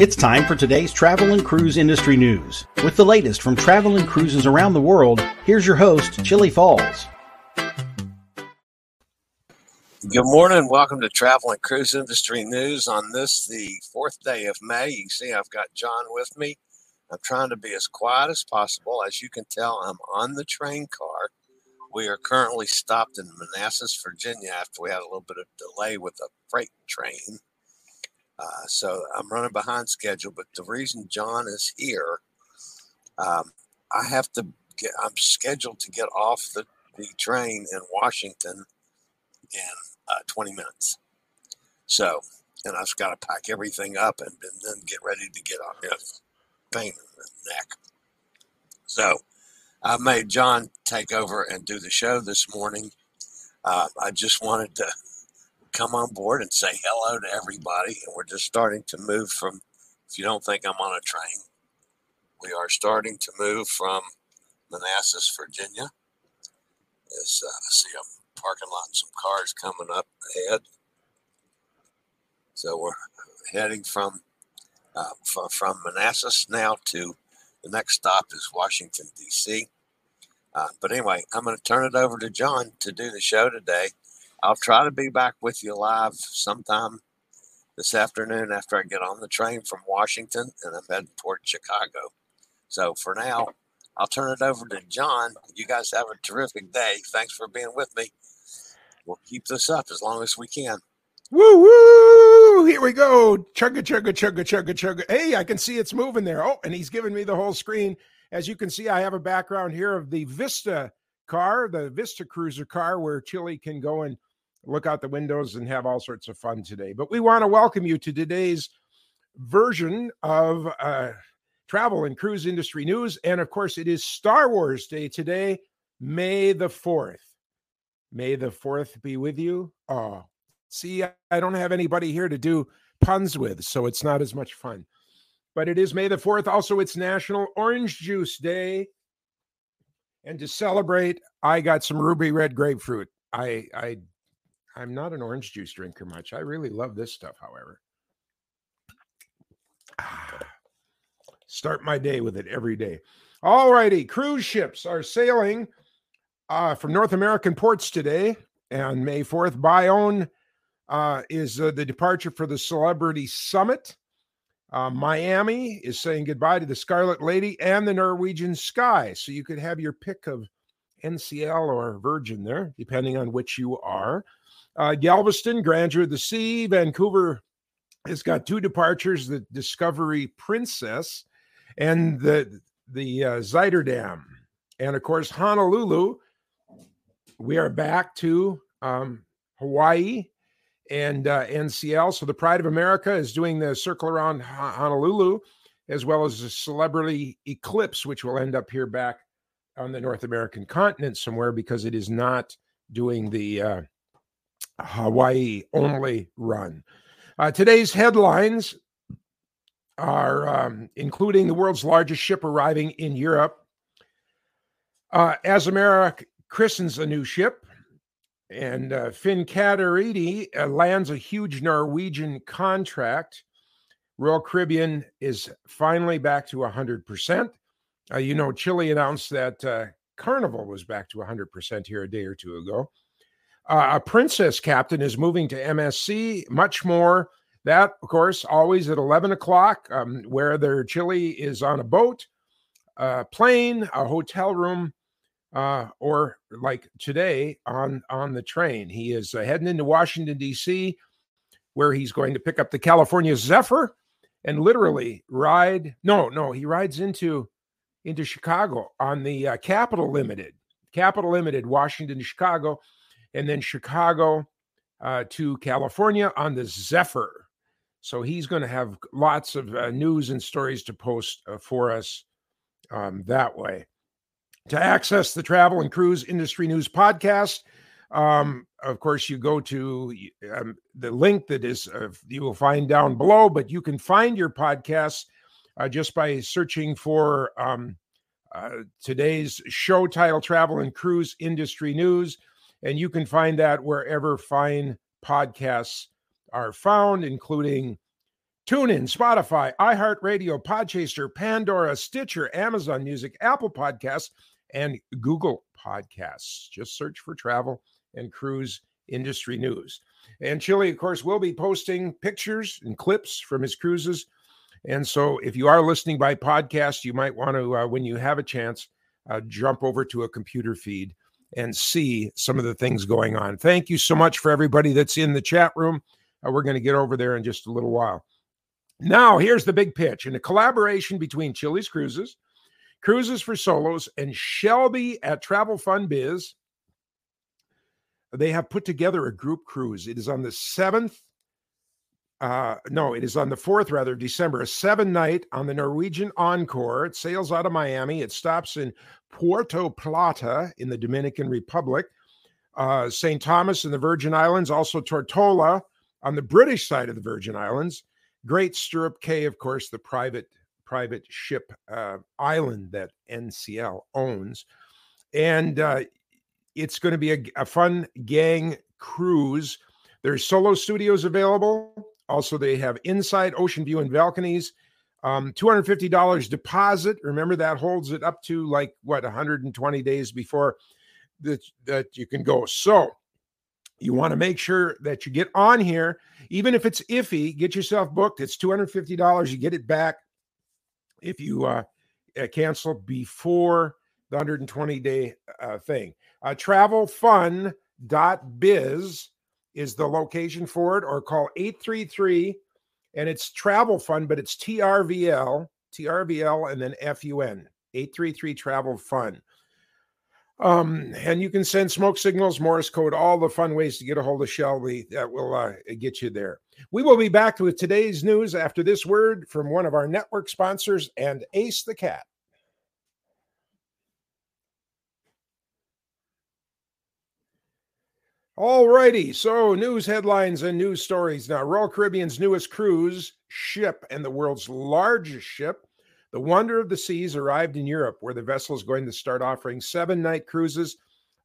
It's time for today's travel and cruise industry news. With the latest from travel and cruises around the world, here's your host, Chillie Falls. Good morning. Welcome to Travel and Cruise Industry News on this, the fourth day of May. You see I've got John with me. I'm trying to be as quiet as possible. As you can tell, I'm on the train car. We are currently stopped in Manassas, Virginia, after we had a little bit of delay with a freight train. Uh, so I'm running behind schedule. But the reason John is here, um, I have to get, I'm scheduled to get off the, the train in Washington in uh, 20 minutes. So, and I've got to pack everything up and, and then get ready to get on this pain in the neck. So, I made John take over and do the show this morning. Uh, I just wanted to come on board and say hello to everybody. And we're just starting to move from, if you don't think I'm on a train, we are starting to move from Manassas, Virginia. As uh, I see a parking lot and some cars coming up ahead. So we're heading from uh, from, from Manassas now to the next stop is Washington D.C. Uh, but anyway, I'm going to turn it over to John to do the show today. I'll try to be back with you live sometime this afternoon after I get on the train from Washington and I'm heading toward Chicago. So for now, I'll turn it over to John. You guys have a terrific day. Thanks for being with me. We'll keep this up as long as we can. Woo woo! Here we go. Chugga chugga chugga chugga chugga. Hey, I can see it's moving there. Oh, and he's giving me the whole screen. As you can see, I have a background here of the Vista car, the Vista Cruiser car, where Chillie can go and look out the windows and have all sorts of fun today. But we want to welcome you to today's version of uh, travel and cruise industry news. And of course, it is Star Wars Day today, May the 4th. May the 4th be with you. Oh, see, I don't have anybody here to do puns with, so it's not as much fun. But it is May the 4th. Also, it's National Orange Juice Day. And to celebrate, I got some ruby red grapefruit. I I I'm not an orange juice drinker much. I really love this stuff, however. Start my day with it every day. All righty. Cruise ships are sailing uh, from North American ports today and May 4th. Bayonne uh, is uh, the departure for the Celebrity Summit. Uh, Miami is saying goodbye to the Scarlet Lady and the Norwegian Sky. So you could have your pick of NCL or Virgin there, depending on which you are. Uh, Galveston, Grandeur of the Sea, Vancouver has got two departures: the Discovery Princess and the the uh, Zuiderdam, and of course Honolulu. We are back to um, Hawaii and uh, NCL. So the Pride of America is doing the circle around Honolulu, as well as the Celebrity Eclipse, which will end up here back on the North American continent somewhere because it is not doing the uh, Hawaii only run. Uh, today's headlines are um, including the world's largest ship arriving in Europe. Uh, Azamara christens a new ship, and uh, Fincantieri uh, lands a huge Norwegian contract. Royal Caribbean is finally back to 100%. Uh, you know, Chillie announced that uh, Carnival was back to 100% here a day or two ago. Uh, a princess captain is moving to MSC. Much more. That, of course, always at 11 o'clock, um, where their Chillie is on a boat, a plane, a hotel room, uh, or like today on on the train. He is uh, heading into Washington D.C., where he's going to pick up the California Zephyr and literally ride. No, no, he rides into into Chicago on the uh, Capital Limited, Capital Limited, Washington, Chicago and then Chicago uh, to California on the Zephyr. So he's going to have lots of uh, news and stories to post uh, for us um, that way. To access the Travel and Cruise Industry News podcast, um, of course, you go to um, the link that is uh, you will find down below, but you can find your podcast uh, just by searching for um, uh, today's show title Travel and Cruise Industry News. And you can find that wherever fine podcasts are found, including TuneIn, Spotify, iHeartRadio, Podchaser, Pandora, Stitcher, Amazon Music, Apple Podcasts, and Google Podcasts. Just search for travel and cruise industry news. And Chillie, of course, will be posting pictures and clips from his cruises. And so if you are listening by podcast, you might want to, uh, when you have a chance, uh, jump over to a computer feed and see some of the things going on. Thank you so much for everybody that's in the chat room. Uh, we're going to get over there in just a little while. Now, here's the big pitch in a collaboration between Chillie's Cruises, Cruises for Solos, and Shelby at Travel Fun Biz. They have put together a group cruise. It is on the 7th uh, no, it is on the 4th, rather, December, a seven night on the Norwegian Encore. It sails out of Miami. It stops in Puerto Plata in the Dominican Republic, uh, St. Thomas in the Virgin Islands, also Tortola on the British side of the Virgin Islands. Great Stirrup Cay, of course, the private private ship uh, island that NCL owns. And uh, it's going to be a, a fun gang cruise. There's solo studios available. Also, they have inside ocean view and balconies. Um, $250 deposit. Remember that holds it up to like what 120 days before that that you can go. So you want to make sure that you get on here, even if it's iffy. Get yourself booked. It's $250. You get it back if you uh, uh cancel before the 120 day uh, thing. Uh, travelfun.biz is the location for it, or call 833 and it's travel fun, but it's TRVL, TRVL, and then FUN, 833 travel fun. Um, and you can send smoke signals, Morse code, all the fun ways to get a hold of Shelby that will uh, get you there. We will be back with today's news after this word from one of our network sponsors and Ace the Cat. All righty. So, news headlines and news stories now. Royal Caribbean's newest cruise ship and the world's largest ship, the Wonder of the Seas, arrived in Europe, where the vessel is going to start offering seven night cruises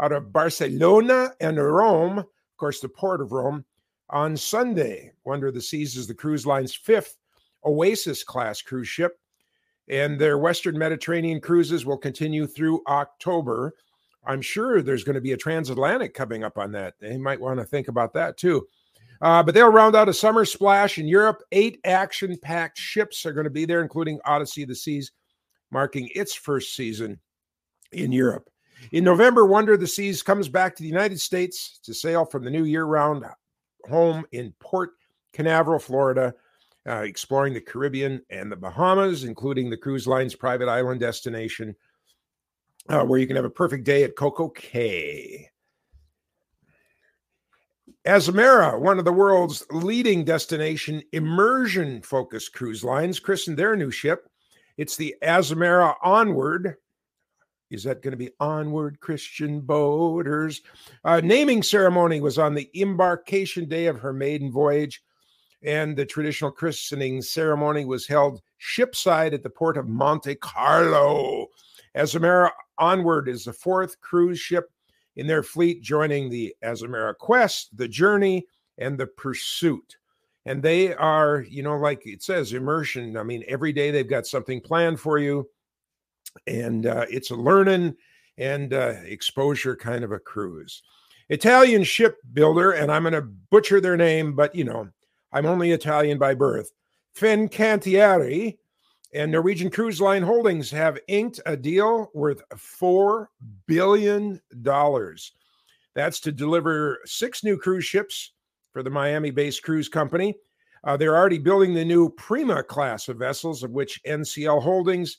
out of Barcelona and Rome, of course, the port of Rome, on Sunday. Wonder of the Seas is the cruise line's fifth Oasis class cruise ship, and their Western Mediterranean cruises will continue through October. I'm sure there's going to be a transatlantic coming up on that. They might want to think about that too. Uh, but they'll round out a summer splash in Europe. Eight action packed ships are going to be there, including Odyssey of the Seas, marking its first season in Europe. In November, Wonder of the Seas comes back to the United States to sail from the new year round home in Port Canaveral, Florida, uh, exploring the Caribbean and the Bahamas, including the cruise line's private island destination uh, where you can have a perfect day at Coco Cay. Azamara, one of the world's leading destination immersion focused cruise lines, christened their new ship. It's the Azamara Onward. Is that going to be Onward Christian Boaters? Uh, naming ceremony was on the embarkation day of her maiden voyage, and the traditional christening ceremony was held shipside at the port of Monte Carlo. Azamara Onward is the fourth cruise ship in their fleet, joining the Azamara Quest, the Journey, and the Pursuit. And they are, you know, like it says, immersion. I mean, every day they've got something planned for you, and uh, it's a learning and uh, exposure kind of a cruise. Italian shipbuilder, and I'm going to butcher their name, but you know, I'm only Italian by birth. Fincantieri and Norwegian Cruise Line Holdings have inked a deal worth $4 billion. That's to deliver six new cruise ships for the Miami based cruise company. Uh, they're already building the new Prima class of vessels, of which NCL Holdings,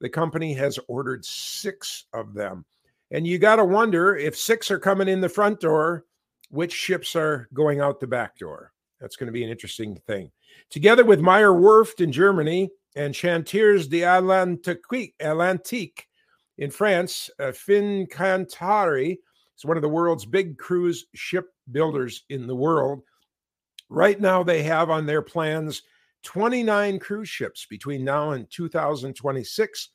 the company, has ordered six of them. And you got to wonder if six are coming in the front door, which ships are going out the back door. That's going to be an interesting thing. Together with Meyer Werft in Germany, and Chantiers d'Atlantique Atlantique in France, uh, Fincantieri is one of the world's big cruise ship builders in the world. Right now, they have on their plans 29 cruise ships between now and 2026,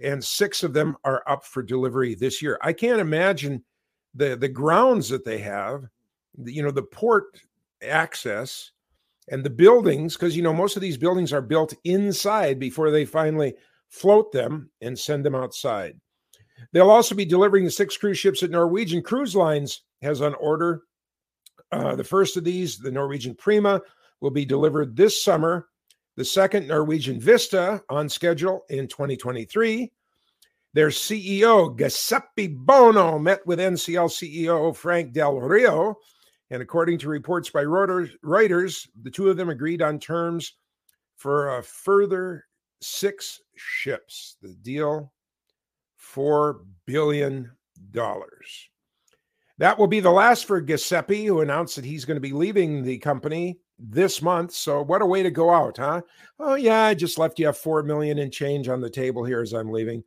and six of them are up for delivery this year. I can't imagine the the grounds that they have, you know, the port access And the buildings, because you know, most of these buildings are built inside before they finally float them and send them outside. They'll also be delivering the six cruise ships that Norwegian Cruise Lines has on order. Uh, the first of these, the Norwegian Prima, will be delivered this summer. The second, Norwegian Vista, on schedule in 2023. Their CEO, Giuseppe Bono, met with NCL CEO Frank Del Rio. And according to reports by Reuters, the two of them agreed on terms for a further six ships. The deal, $4 billion. That will be the last for Giuseppe, who announced that he's going to be leaving the company this month. So what a way to go out, huh? Oh yeah, I just left you a four million in change on the table here as I'm leaving.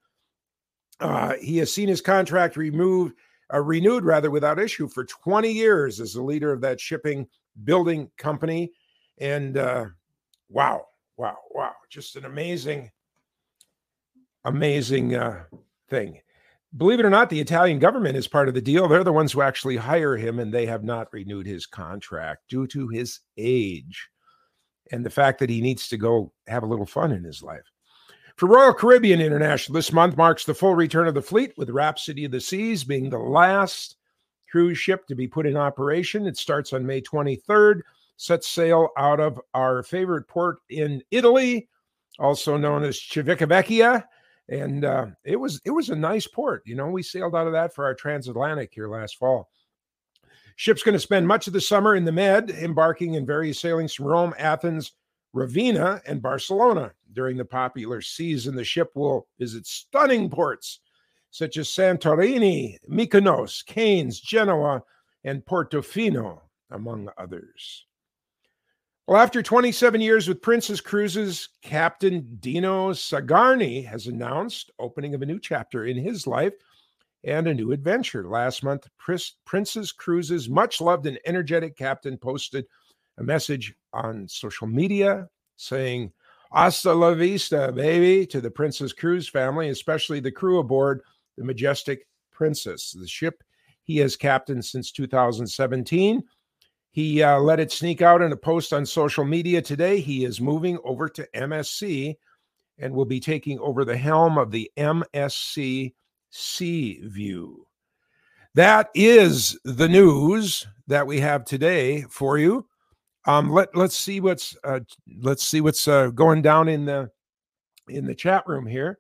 Uh, he has seen his contract removed, uh, renewed rather, without issue for 20 years as the leader of that shipping building company. And uh, wow, wow, wow, just an amazing, amazing uh, thing. Believe it or not, the Italian government is part of the deal. They're the ones who actually hire him, and they have not renewed his contract due to his age and the fact that he needs to go have a little fun in his life. For Royal Caribbean International, this month marks the full return of the fleet, with Rhapsody of the Seas being the last cruise ship to be put in operation. It starts on May 23rd, sets sail out of our favorite port in Italy, also known as Civitavecchia. And uh, it was it was a nice port. You know, we sailed out of that for our transatlantic here last fall. Ship's going to spend much of the summer in the Med, embarking in various sailings from Rome, Athens, Ravenna, and Barcelona. During the popular season, the ship will visit stunning ports such as Santorini, Mykonos, Cannes, Genoa, and Portofino, among others. Well, after 27 years with Princess Cruises, Captain Dino Sagani has announced opening of a new chapter in his life and a new adventure. Last month, Princess Cruises' much loved and energetic captain posted a message on social media saying, Hasta la vista, baby, to the Princess Cruise family, especially the crew aboard the Majestic Princess, the ship he has captained since 2017. He uh, let it sneak out in a post on social media today. He is moving over to MSC and will be taking over the helm of the MSC Seaview. That is the news that we have today for you. Um, let let's see what's uh, let's see what's uh, going down in the in the chat room here.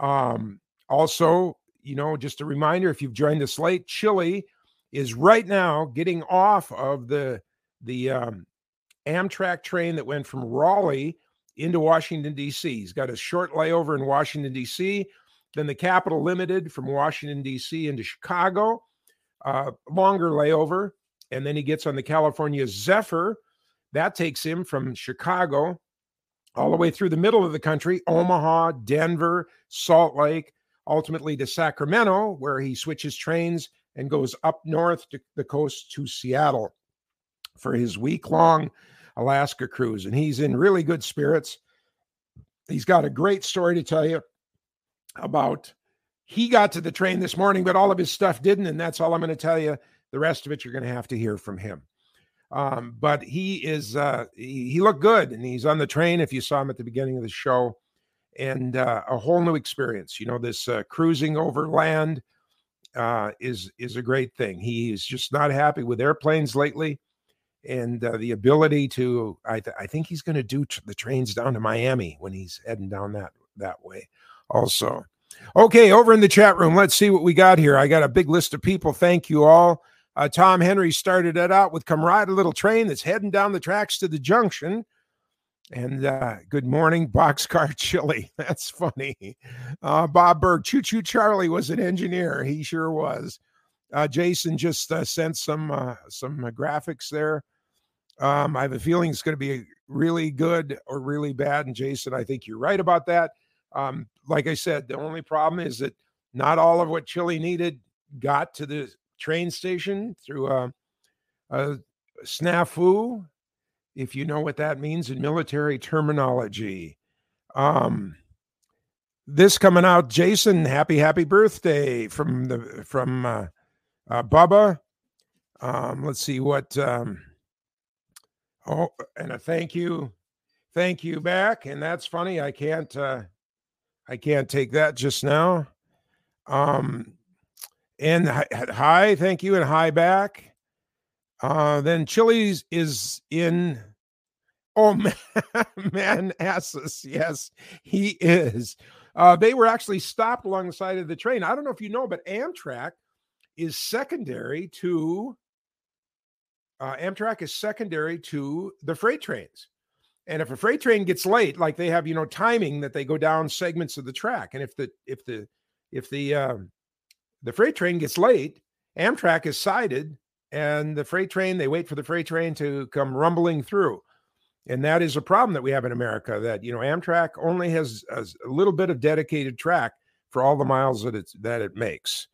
Um, also, you know, just a reminder: if you've joined us late, Chillie is right now getting off of the the um, Amtrak train that went from Raleigh into Washington D.C. He's got a short layover in Washington D.C., then the Capital Limited from Washington D.C. into Chicago, uh, longer layover, and then he gets on the California Zephyr that takes him from Chicago all the way through the middle of the country, Omaha, Denver, Salt Lake, ultimately to Sacramento, where he switches trains and goes up north to the coast to Seattle for his week long Alaska cruise. And he's in really good spirits. He's got a great story to tell you about he got to the train this morning, but all of his stuff didn't. And that's all I'm going to tell you. The rest of it, you're going to have to hear from him. Um, but he is uh, he, he, looked good, and he's on the train. If you saw him at the beginning of the show, and uh, a whole new experience. You know, this uh, cruising over land uh, is is a great thing. He's just not happy with airplanes lately, and uh, the ability to I, th- I think he's going to do the trains down to Miami when he's heading down that that way. Also, okay, over in the chat room, let's see what we got here. I got a big list of people. Thank you all. Uh, Tom Henry started it out with "Come ride a little train that's heading down the tracks to the junction." And uh, good morning, Boxcar Chillie. That's funny. Uh, Bob Berg, Choo Choo Charlie was an engineer. He sure was. Uh, Jason just uh, sent some uh, some uh, graphics there. Um, I have a feeling it's going to be really good or really bad. And Jason, I think you're right about that. Um, like I said, the only problem is that not all of what Chillie needed got to the train station through a, a snafu, if you know what that means in military terminology. Um, this coming out, Jason. Happy happy birthday from the from uh, uh, Bubba. Um, let's see what. Um, Oh, and a thank you, thank you back. And that's funny. I can't, uh, I can't take that just now. Um, and hi, thank you, and hi back. Uh, then Chillie's is in. Oh man, man, asses. Yes, he is. Uh, they were actually stopped along the side of the train. I don't know if you know, but Amtrak is secondary to uh, Amtrak is secondary to the freight trains. And if a freight train gets late, like they have, you know, timing that they go down segments of the track, and if the if the if the um, the freight train gets late, Amtrak is sided, and the freight train they wait for the freight train to come rumbling through, and that is a problem that we have in America. That you know, Amtrak only has a, a little bit of dedicated track for all the miles that it that it makes.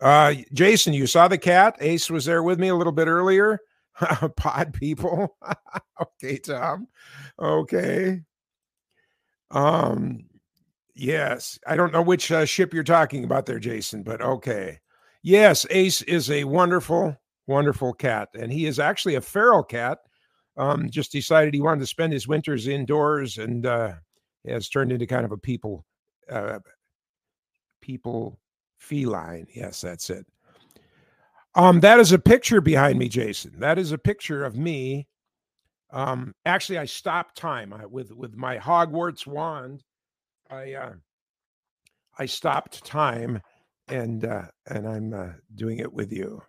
Uh, Jason, you saw the cat. Ace was there with me a little bit earlier. Pod people. okay, Tom. Okay. Um, yes, I don't know which uh, ship you're talking about there, Jason, but okay. Yes, Ace is a wonderful, wonderful cat, and he is actually a feral cat. Um, just decided he wanted to spend his winters indoors, and uh, has turned into kind of a people, uh, people feline. Yes, that's it. Um, that is a picture behind me, Jason. That is a picture of me. Um, actually, I stopped time I, with with my Hogwarts wand. I uh, I stopped time, and uh, and I'm uh, doing it with you.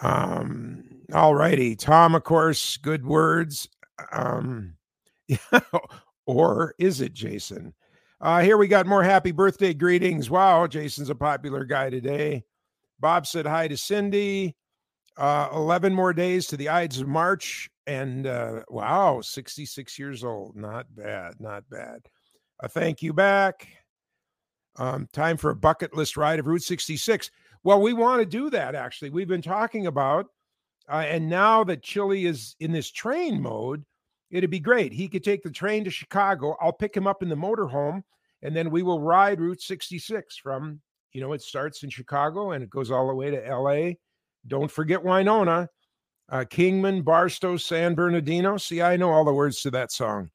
Um, all righty, Tom. Of course, good words. Um, or is it Jason? Uh, here we got more happy birthday greetings. Wow, Jason's a popular guy today. Bob said hi to Cindy. Uh, 11 more days to the Ides of March. And uh, wow, 66 years old. Not bad. Not bad. A thank you back. Um, time for a bucket list ride of Route 66. Well, we want to do that actually. We've been talking about, uh, and now that Chillie is in this train mode, it'd be great. He could take the train to Chicago. I'll pick him up in the motorhome, and then we will ride Route 66 from you know, it starts in Chicago and it goes all the way to LA. Don't forget Winona, uh, Kingman, Barstow, San Bernardino. See, I know all the words to that song.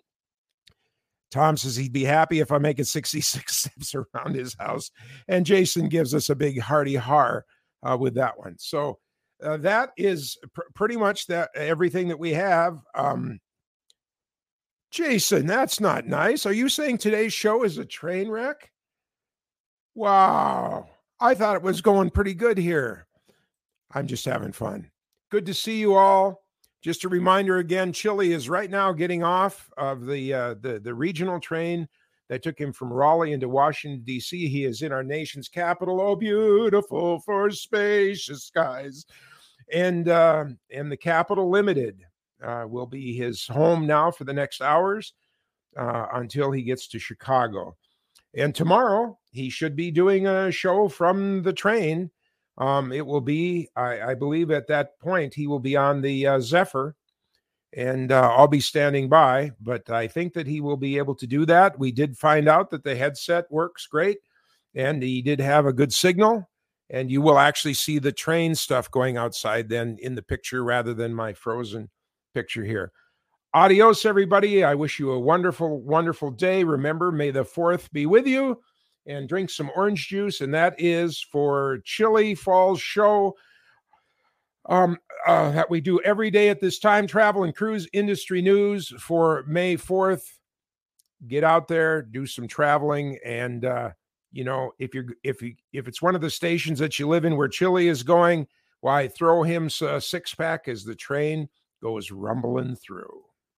Tom says he'd be happy if I make it 66 steps around his house. And Jason gives us a big hearty har uh, with that one. So uh, that is pr- pretty much that everything that we have. Um, Jason, that's not nice. Are you saying today's show is a train wreck? Wow. I thought it was going pretty good here. I'm just having fun. Good to see you all. Just a reminder again, Chillie is right now getting off of the uh, the the regional train that took him from Raleigh into Washington D.C. He is in our nation's capital. Oh, beautiful for spacious skies, and uh, and the Capital Limited uh, will be his home now for the next hours uh, until he gets to Chicago. And tomorrow he should be doing a show from the train. Um, it will be, I, I, believe, at that point he will be on the uh, Zephyr, and uh, I'll be standing by. But I think that he will be able to do that. We did find out that the headset works great, and he did have a good signal. And you will actually see the train stuff going outside then in the picture rather than my frozen picture here. Adios, everybody. I wish you a wonderful, wonderful day. Remember, may the fourth be with you and drink some orange juice. And that is for Chillie Falls Show um, uh, that we do every day at this time travel and cruise industry news for May 4th. Get out there, do some traveling. And, uh, you know, if you're, if you, if it's one of the stations that you live in where Chillie is going, why throw him a six pack as the train goes rumbling through.